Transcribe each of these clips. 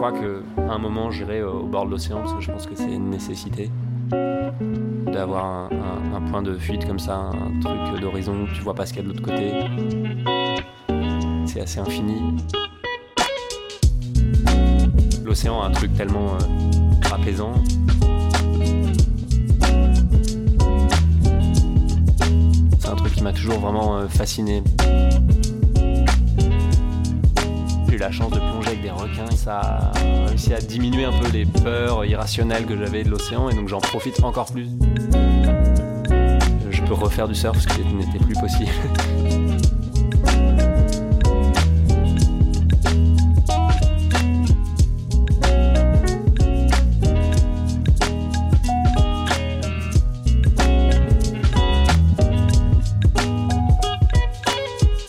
crois que à un moment j'irai au bord de l'océan parce que je pense que c'est une nécessité d'avoir un, point de fuite comme ça, un truc d'horizon où tu vois pas ce qu'il y a de l'autre côté. C'est assez infini. L'océan a un truc tellement euh, apaisant. C'est un truc qui m'a toujours vraiment euh, fasciné la chance de plonger avec des requins. Ça a réussi à diminuer un peu les peurs irrationnelles que j'avais de l'océan et donc j'en profite encore plus. Je peux refaire du surf ce qui n'était plus possible.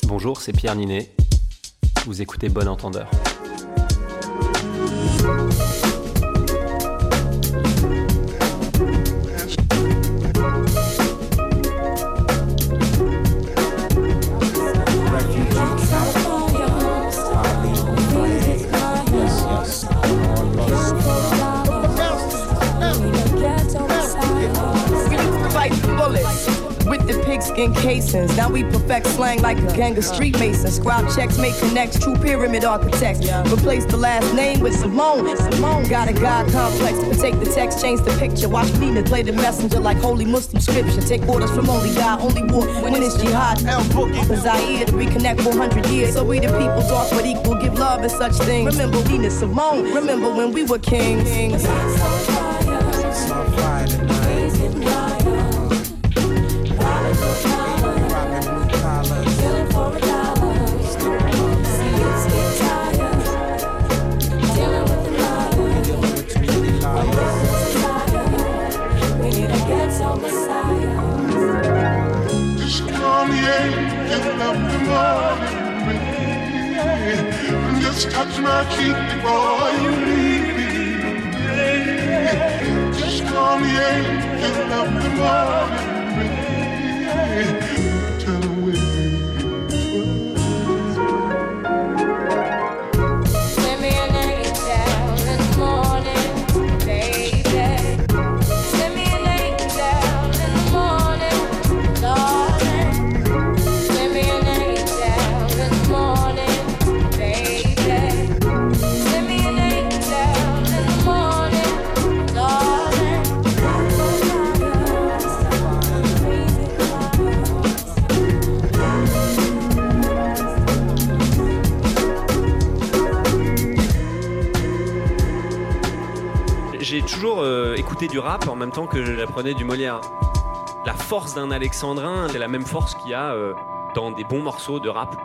Bonjour, c'est Pierre Ninet vous écoutez Bon Entendeur. Pigskin casings. Now we perfect slang like a gang of street masons. Scribe checks, make connects, true pyramid architects. Replace the last name with Simone. Simone got a God complex, but take the text, change the picture. Watch Nina play the messenger like holy Muslim scripture. Take orders from only God, only war when it's jihad. Zaire to reconnect 400 years. So we the people talk but equal, give love and such things. Remember Nina Simone, remember when we were kings. Just touch my cheek before you Just call me angel of the morning. Du rap en même temps que j'apprenais du Molière. La force d'un alexandrin, c'est la même force qu'il y a euh, dans des bons morceaux de rap.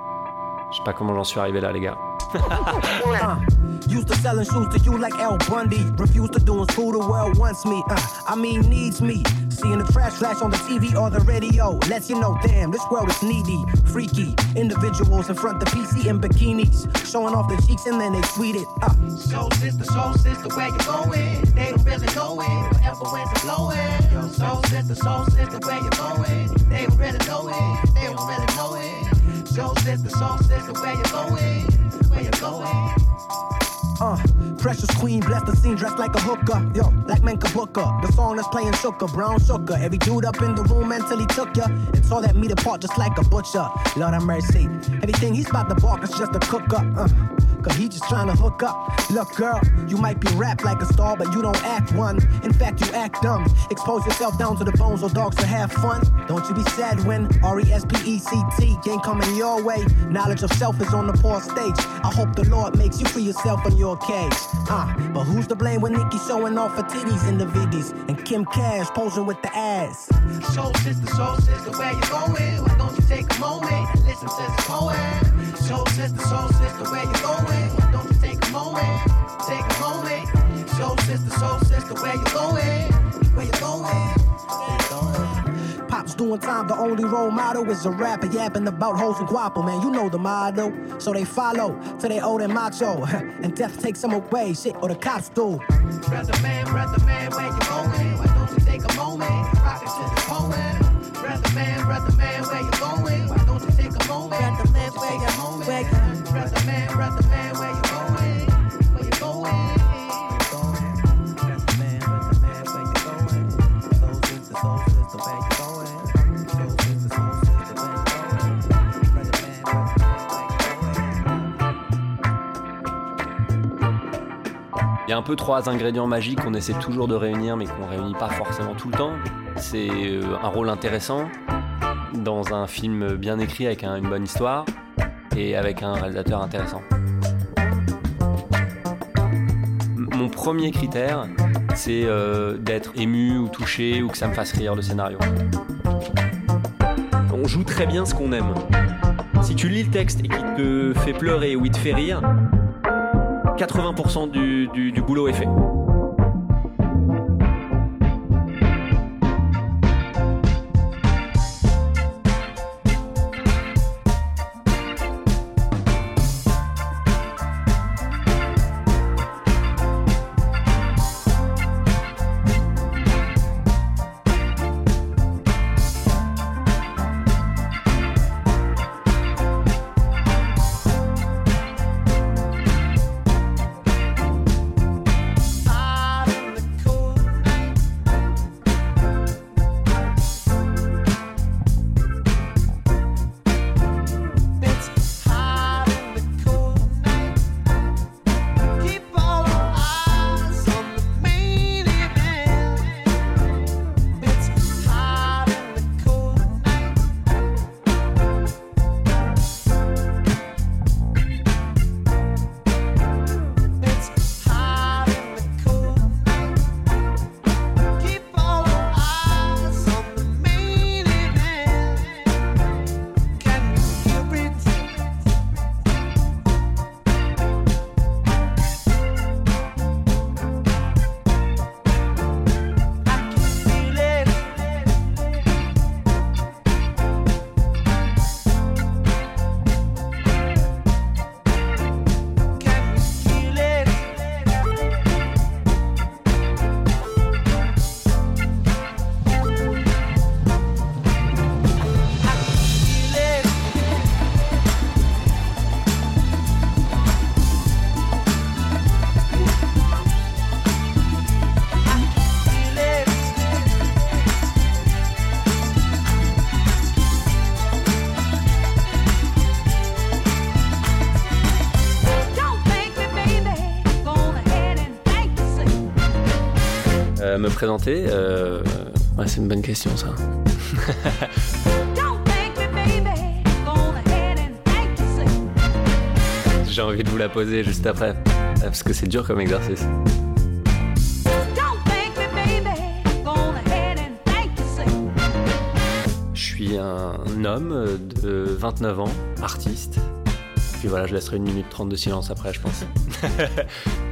Je sais pas comment j'en suis arrivé là, les gars. Seeing the trash flash on the TV or the radio lets you know, damn, this world is needy, freaky. Individuals in front of the PC in bikinis, showing off their cheeks and then they tweet it. Uh. Soul sister, soul sister, where you going? They don't really know it. Forever when it's blowing. Yo, soul sister, soul sister, where you going? They don't really know it. They don't really know it. Soul sister, soul sister, where you going? Where you going? Uh, precious queen, bless the scene, dressed like a hooker. Yo, like Menka Booker. The song that's playing Shooker, brown sugar. Every dude up in the room mentally took ya. And saw that meat apart just like a butcher. Lord have mercy. Everything he's about to bark is just a cooker. Uh. Cause he just trying to hook up. Look, girl, you might be rap like a star, but you don't act one. In fact, you act dumb. Expose yourself down to the bones or dogs to have fun. Don't you be sad when R E S P E C T ain't coming your way. Knowledge of self is on the poor stage. I hope the Lord makes you free yourself in your cage. Ah, uh, but who's to blame when Nicki showing off her titties in the viddies and Kim Cash posing with the ass? Soul sister, soul sister, where you going? Why don't you take a moment and listen to this poem? Soul sister, soul sister, where you going? Don't you take a moment, take a moment. Soul sister, soul sister, where you going? Where you going? Pops doing time, the only role model is a rapper yapping about hoes and guapo, man. You know the motto. So they follow till they old and macho. and death takes them away, shit, or the cops do. Brother man, brother man, where you going? A un peu trois ingrédients magiques qu'on essaie toujours de réunir, mais qu'on réunit pas forcément tout le temps. C'est euh, un rôle intéressant dans un film bien écrit avec une bonne histoire et avec un réalisateur intéressant. Mon premier critère, c'est euh, d'être ému ou touché ou que ça me fasse rire le scénario. On joue très bien ce qu'on aime. Si tu lis le texte et qu'il te fait pleurer ou il te fait rire, 80% du, du boulot est fait. Présenter euh, C'est une bonne question, ça. J'ai envie de vous la poser juste après, parce que c'est dur comme exercice. Je suis un homme de 29 ans, artiste. Puis voilà, je laisserai une minute 30 de silence après, je pense.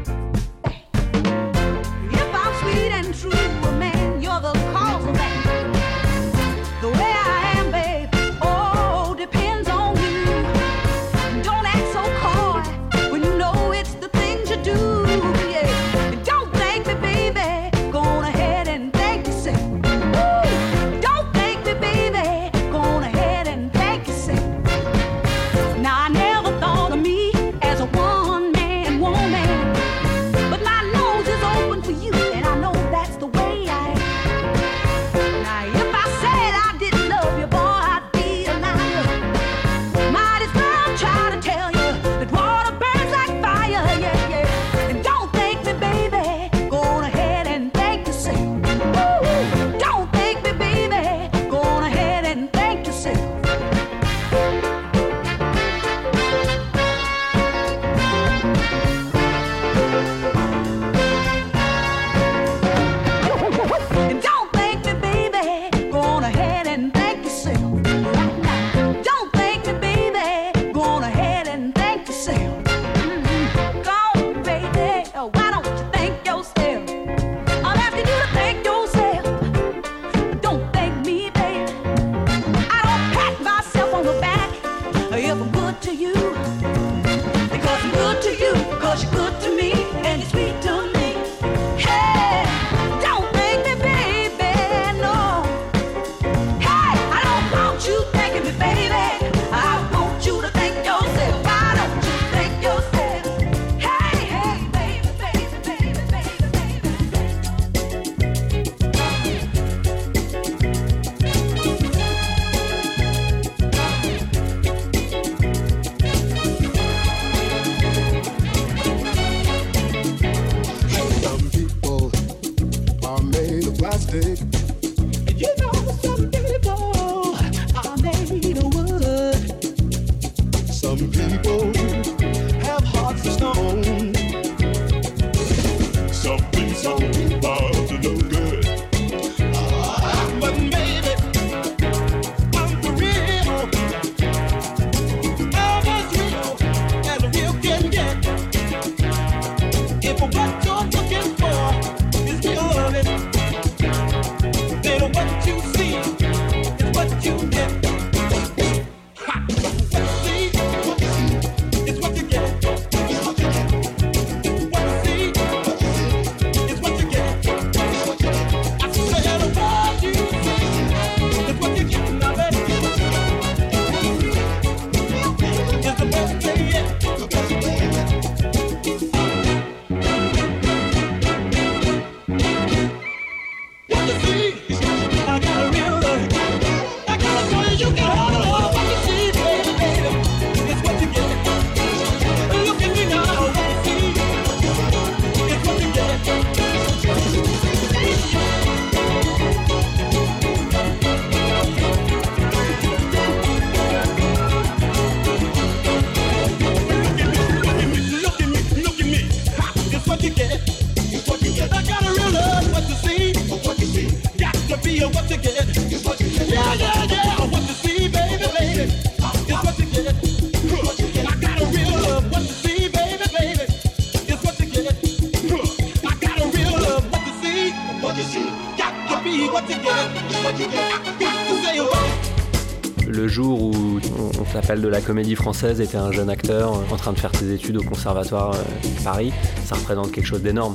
de la comédie française t'es un jeune acteur euh, en train de faire tes études au conservatoire euh, de Paris, ça représente quelque chose d'énorme.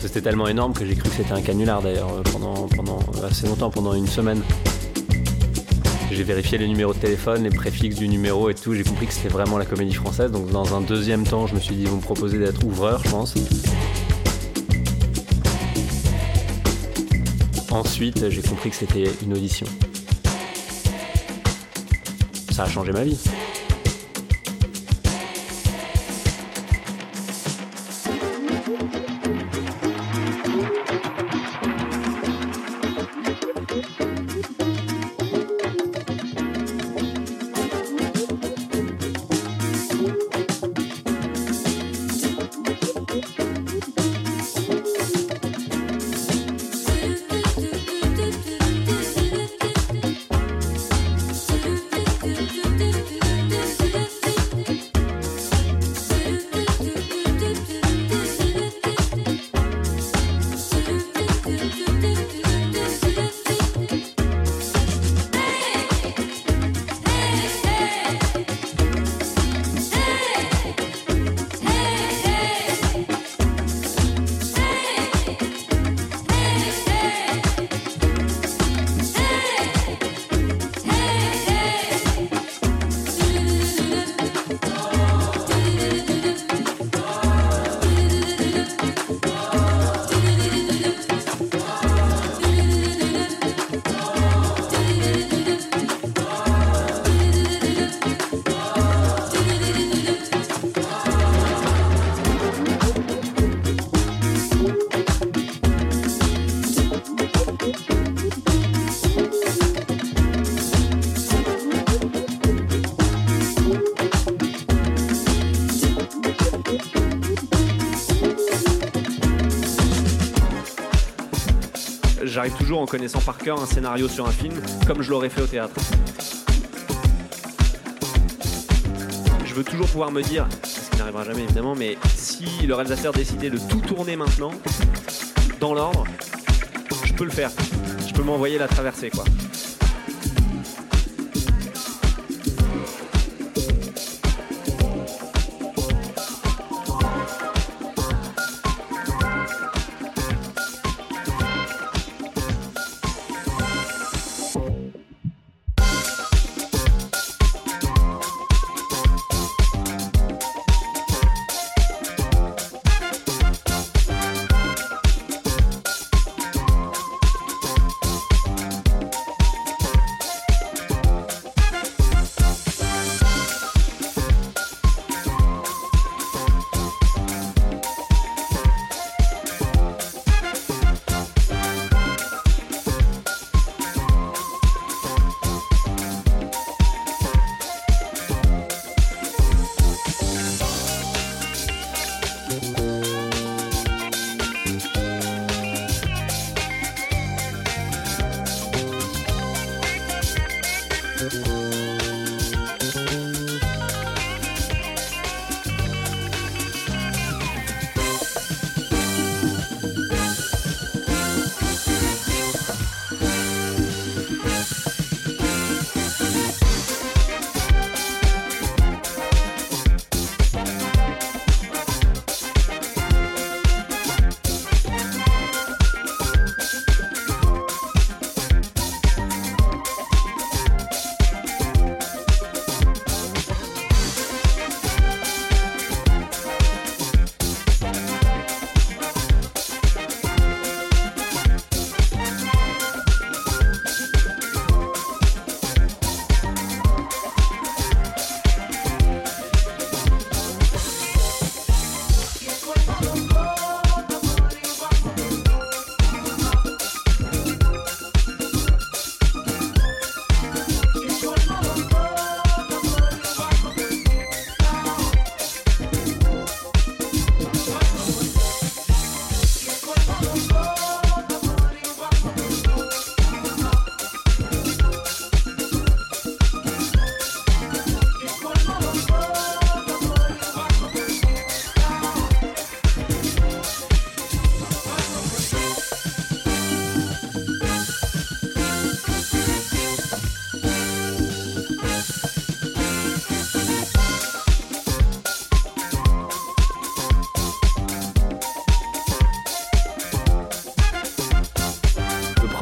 C'était tellement énorme que j'ai cru que c'était un canular d'ailleurs euh, pendant, pendant assez longtemps, pendant une semaine. J'ai vérifié les numéros de téléphone, les préfixes du numéro et tout, j'ai compris que c'était vraiment la comédie française. Donc dans un deuxième temps, je me suis dit, ils vont me proposer d'être ouvreur, je pense. Ensuite, j'ai compris que c'était une audition. Ça a changé ma vie. Toujours en connaissant par cœur un scénario sur un film, comme je l'aurais fait au théâtre. Je veux toujours pouvoir me dire, ce qui n'arrivera jamais évidemment, mais si le réalisateur décidait de tout tourner maintenant, dans l'ordre, je peux le faire. Je peux m'envoyer la traversée, quoi.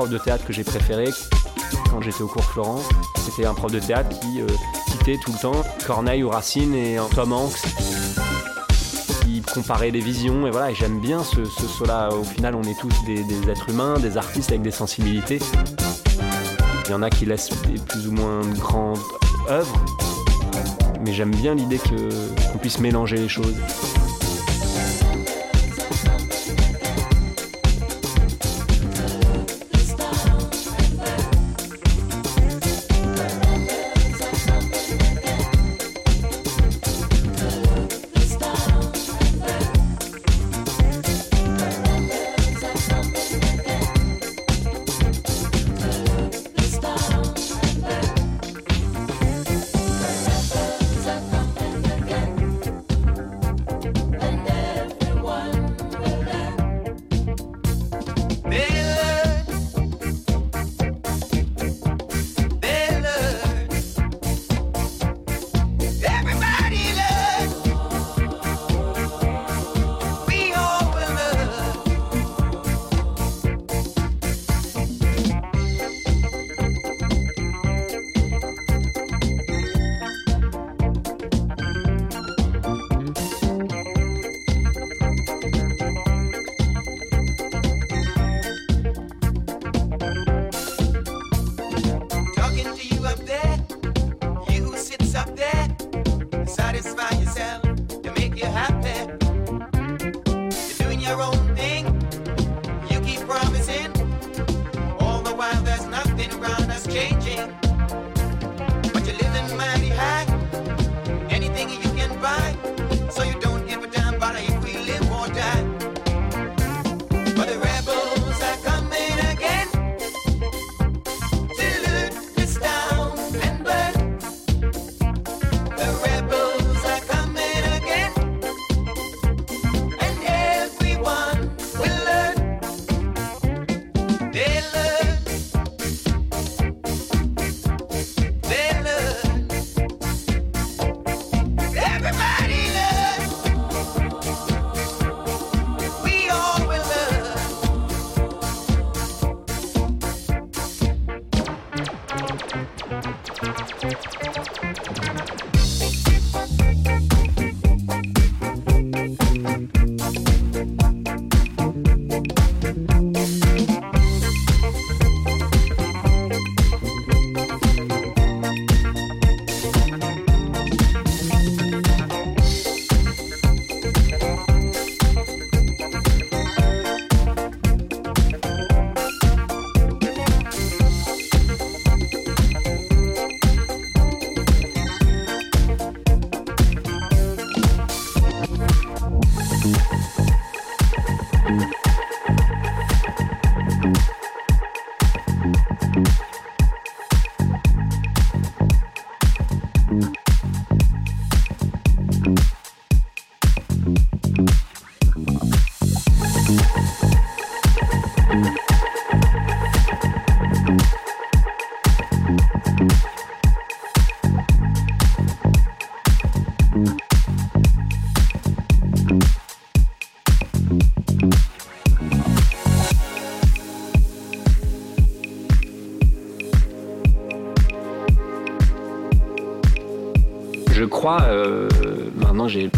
Prof de théâtre que j'ai préféré quand j'étais au cours Florent. C'était un prof de théâtre qui euh, citait tout le temps Corneille ou Racine et un Tom Hanks. Qui comparait les visions et voilà et j'aime bien ce, ce cela au final on est tous des, des êtres humains des artistes avec des sensibilités. Il y en a qui laissent des plus ou moins grandes œuvres mais j'aime bien l'idée qu'on puisse mélanger les choses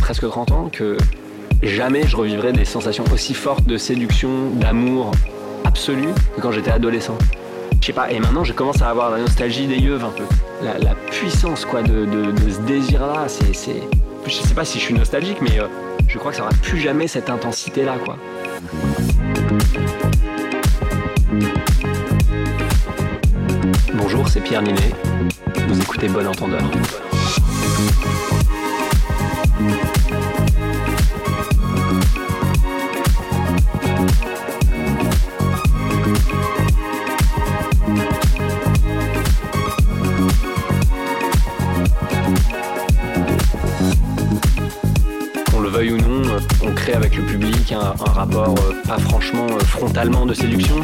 presque 30 ans, que jamais je revivrai des sensations aussi fortes de séduction, d'amour absolu que quand j'étais adolescent. Je sais pas, et maintenant je commence à avoir la nostalgie des yeux un peu. La, puissance quoi de, ce désir-là, c'est, c'est. Je sais pas si je suis nostalgique, mais euh, je crois que ça aura plus jamais cette intensité-là quoi. Bonjour, c'est Pierre Ninet. Vous écoutez Bon Entendeur. Veuille ou non, euh, on crée avec le public un, rapport euh, pas franchement euh, frontalement de séduction,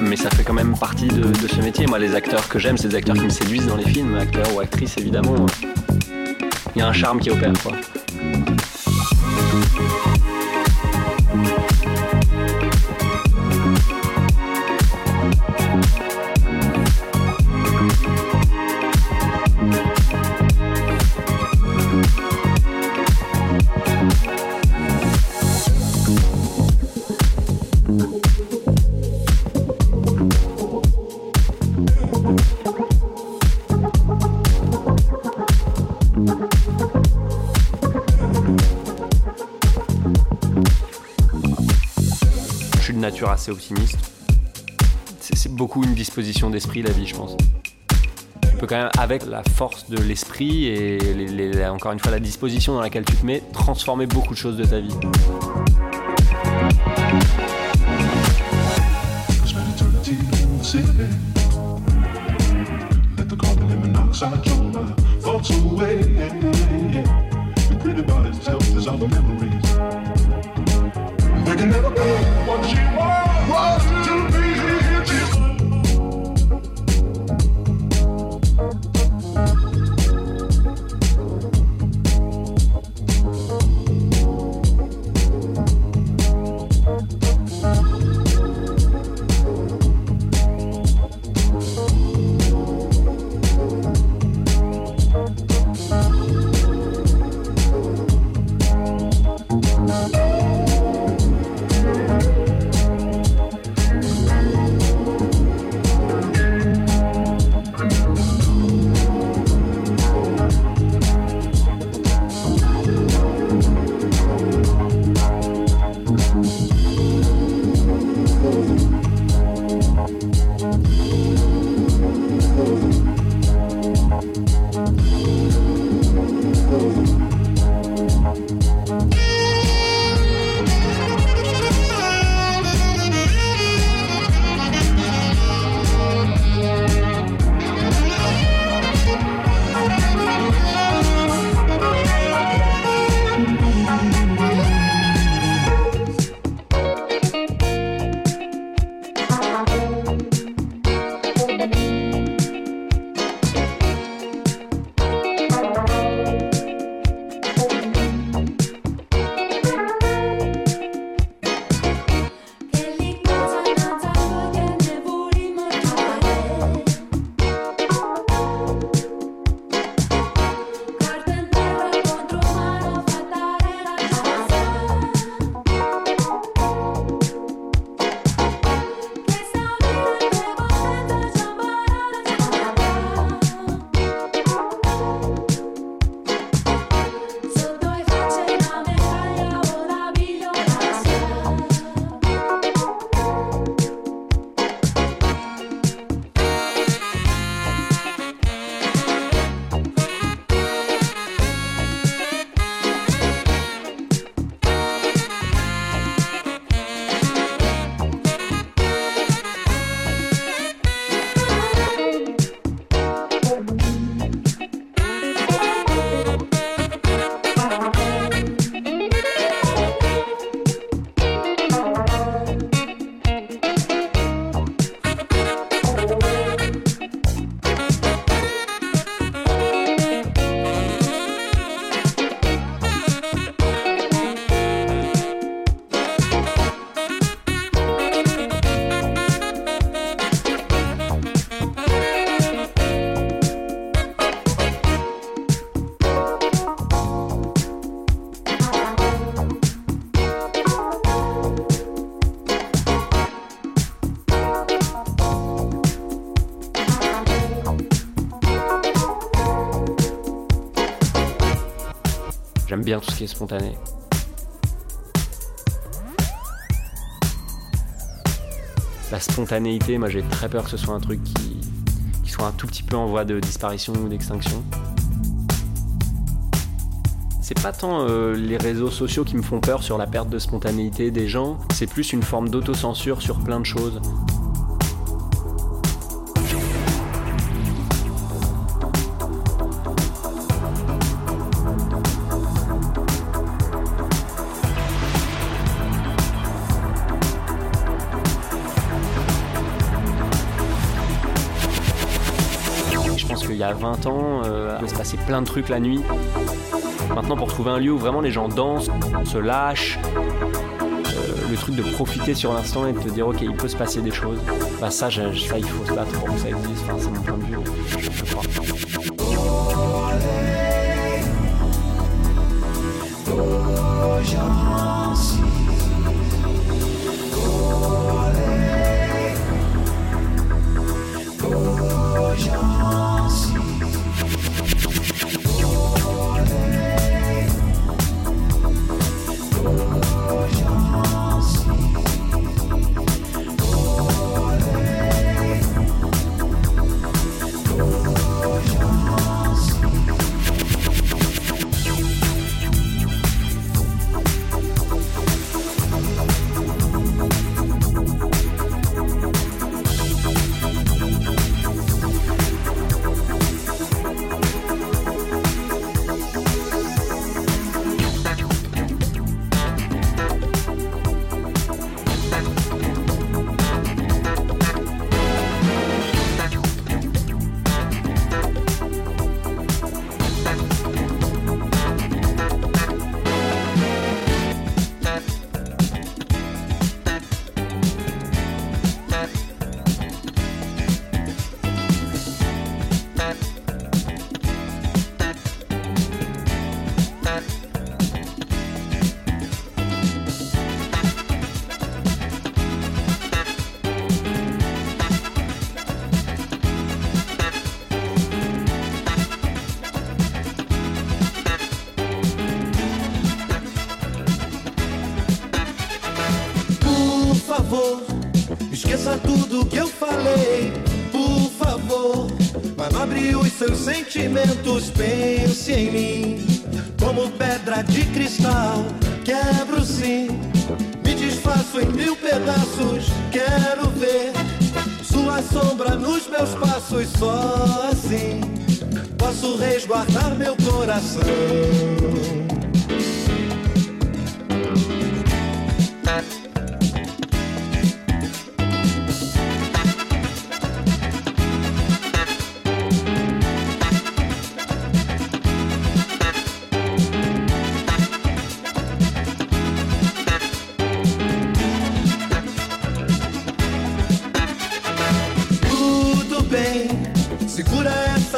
mais ça fait quand même partie de, de ce métier. Moi, les acteurs que j'aime, c'est des acteurs qui me séduisent dans les films, acteurs ou actrices évidemment. Il y a un charme qui opère quoi. Assez optimiste. C'est beaucoup une disposition d'esprit, la vie, je pense. Tu peux quand même, avec la force de l'esprit et encore une fois la disposition dans laquelle tu te mets, transformer beaucoup de choses de ta vie. Tout ce qui est spontané. La spontanéité, moi j'ai très peur que ce soit un truc qui, qui soit un tout petit peu en voie de disparition ou d'extinction. C'est pas tant euh, les réseaux sociaux qui me font peur sur la perte de spontanéité des gens, c'est plus une forme d'autocensure sur plein de choses. 20 ans, euh, il se passait plein de trucs la nuit. Maintenant, pour trouver un lieu où vraiment les gens dansent, se lâchent, euh, le truc de profiter sur l'instant et de te dire ok il peut se passer des choses. Bah ça, ça il faut se battre pour que ça existe. C'est mon point de vue tudo que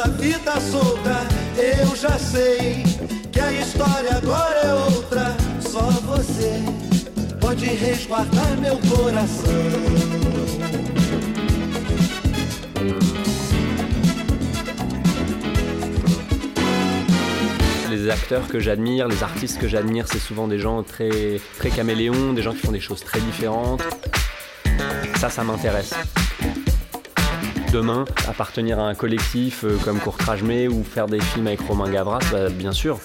vida solta. Eu já sei que a história agora é outra. Só você pode resguardar meu coração. Les acteurs que j'admire, les artistes que j'admire, c'est souvent des gens très, très caméléons, des gens qui font des choses très différentes. Ça, ça m'intéresse. Demain, appartenir à un collectif euh, comme Courtrajmé ou faire des films avec Romain Gavras, bah, bien sûr.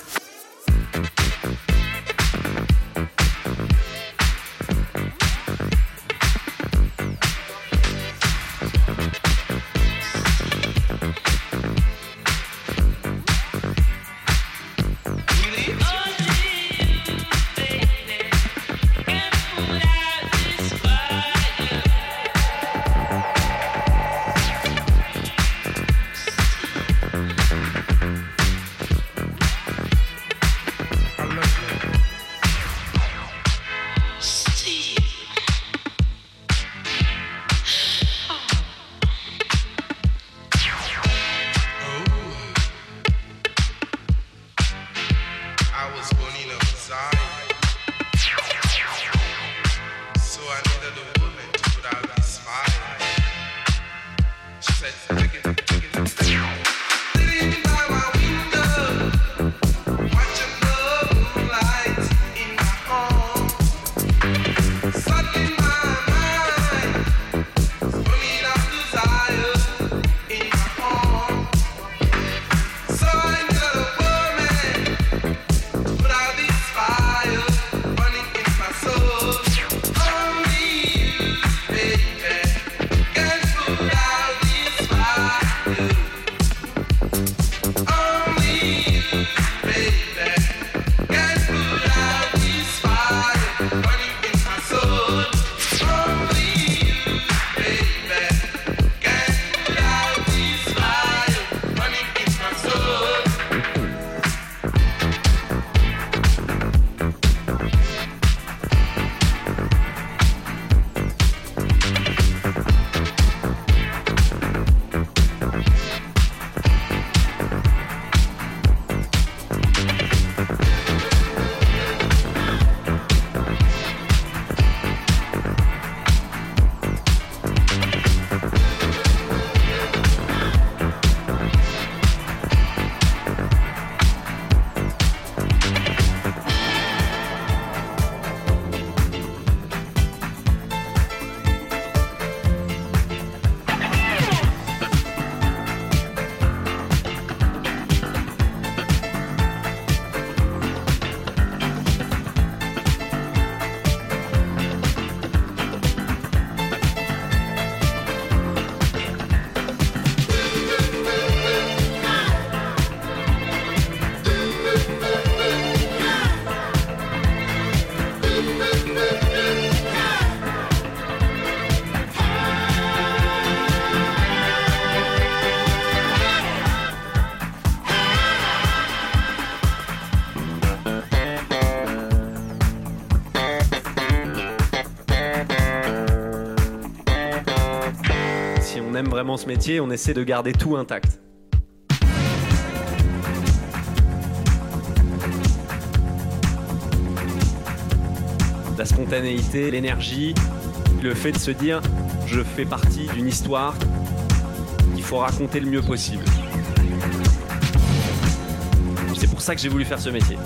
Ce métier, on essaie de garder tout intact. La spontanéité, l'énergie, le fait de se dire je fais partie d'une histoire qu'il faut raconter le mieux possible. C'est pour ça que j'ai voulu faire ce métier.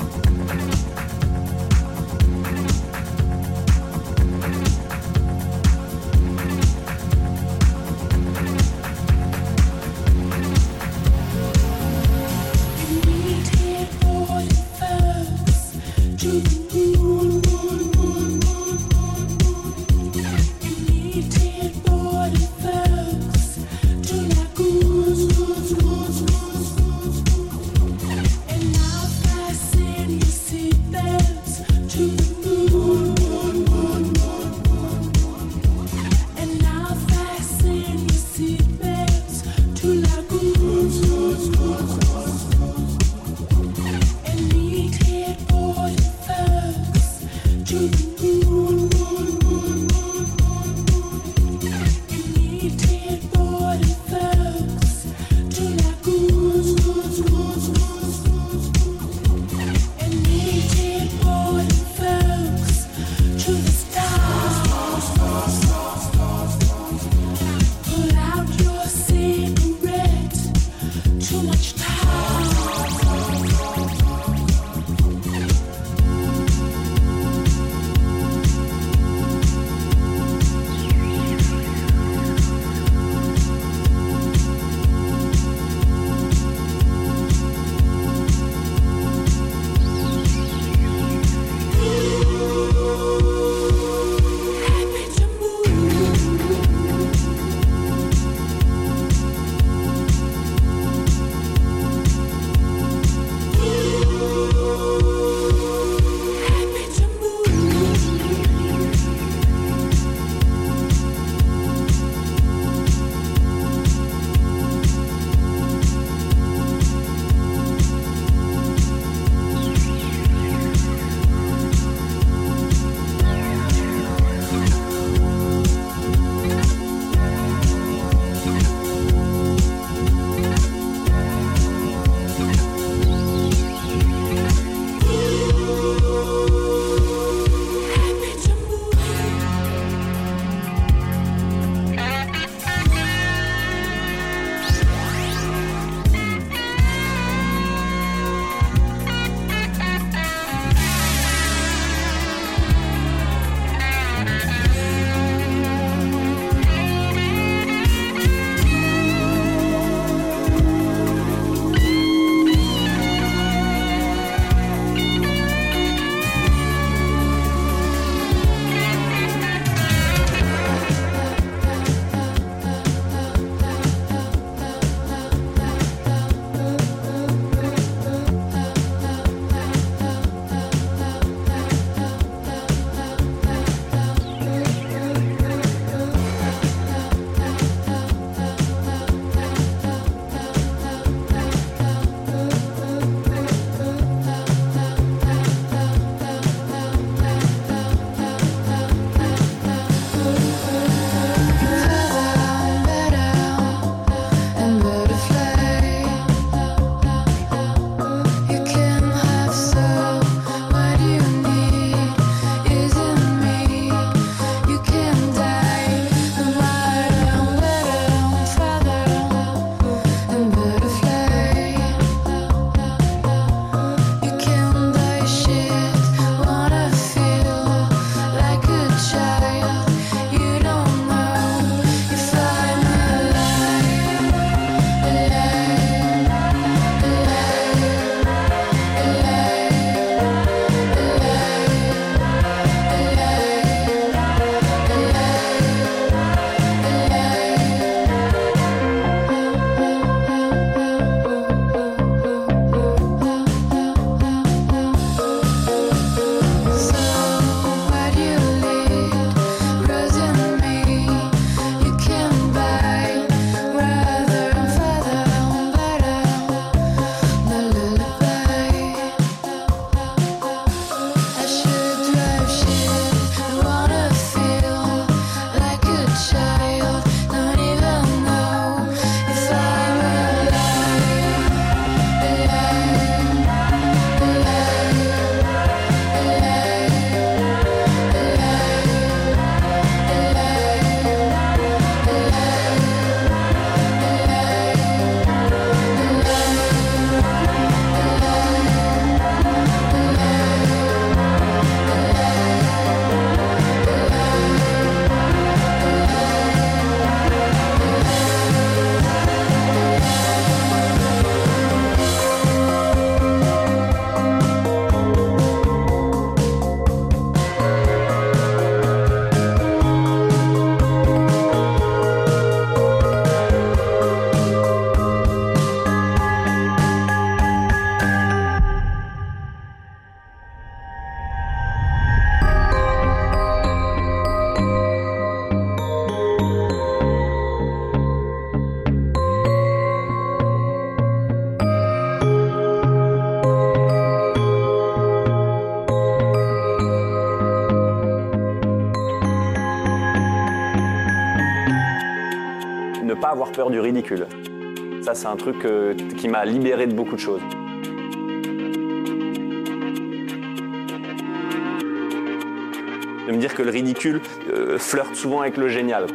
Du ridicule. Ça, c'est un truc euh, qui m'a libéré de beaucoup de choses. De me dire que le ridicule euh, flirte souvent avec le génial.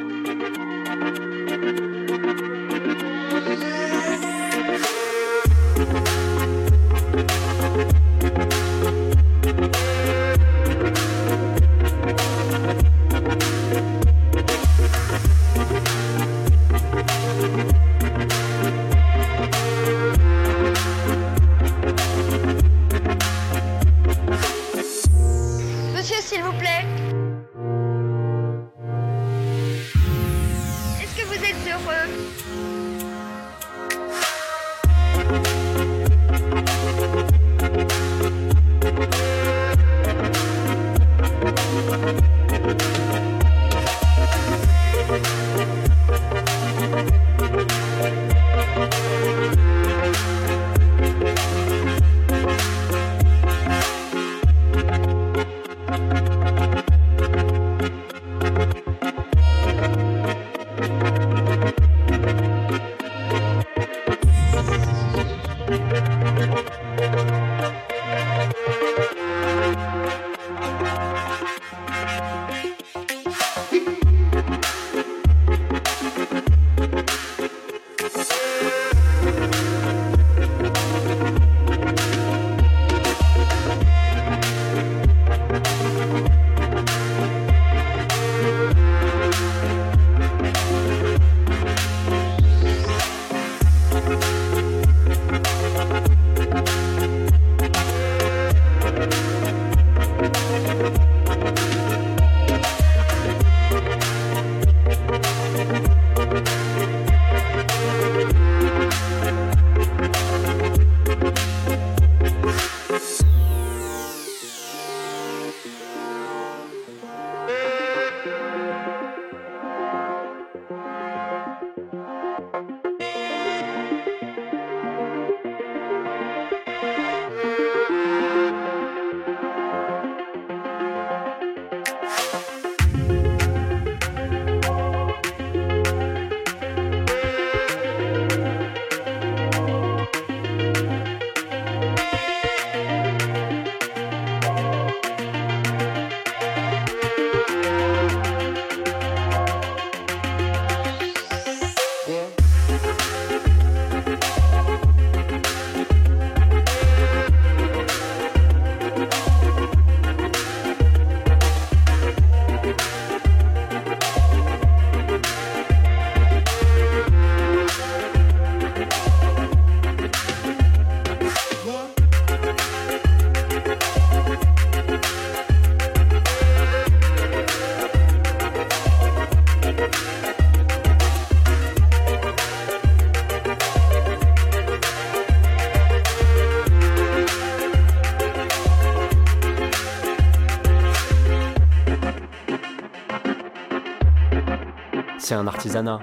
C'est un artisanat.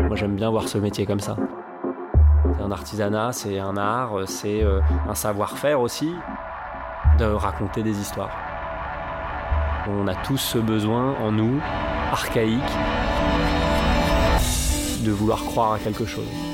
Moi, j'aime bien voir ce métier comme ça. C'est un artisanat, c'est un art, c'est euh, un savoir-faire aussi de raconter des histoires. On a tous ce besoin en nous, archaïque, de vouloir croire à quelque chose.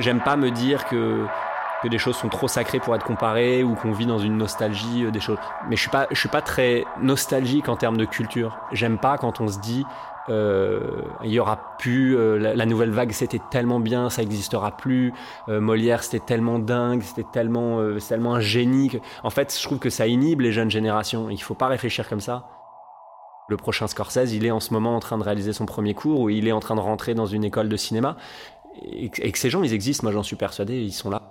J'aime pas me dire que que des choses sont trop sacrées pour être comparées ou qu'on vit dans une nostalgie euh, des choses. Mais je suis pas je suis pas très nostalgique en termes de culture. J'aime pas quand on se dit euh, il y aura plus euh, la, nouvelle vague c'était tellement bien ça existera plus Molière c'était tellement dingue c'était tellement tellement un génie que- en fait je trouve que ça inhibe les jeunes générations il faut pas réfléchir comme ça le prochain Scorsese il est en ce moment en train de réaliser son premier cours ou il est en train de rentrer dans une école de cinéma et que ces gens ils existent moi j'en suis persuadé ils sont là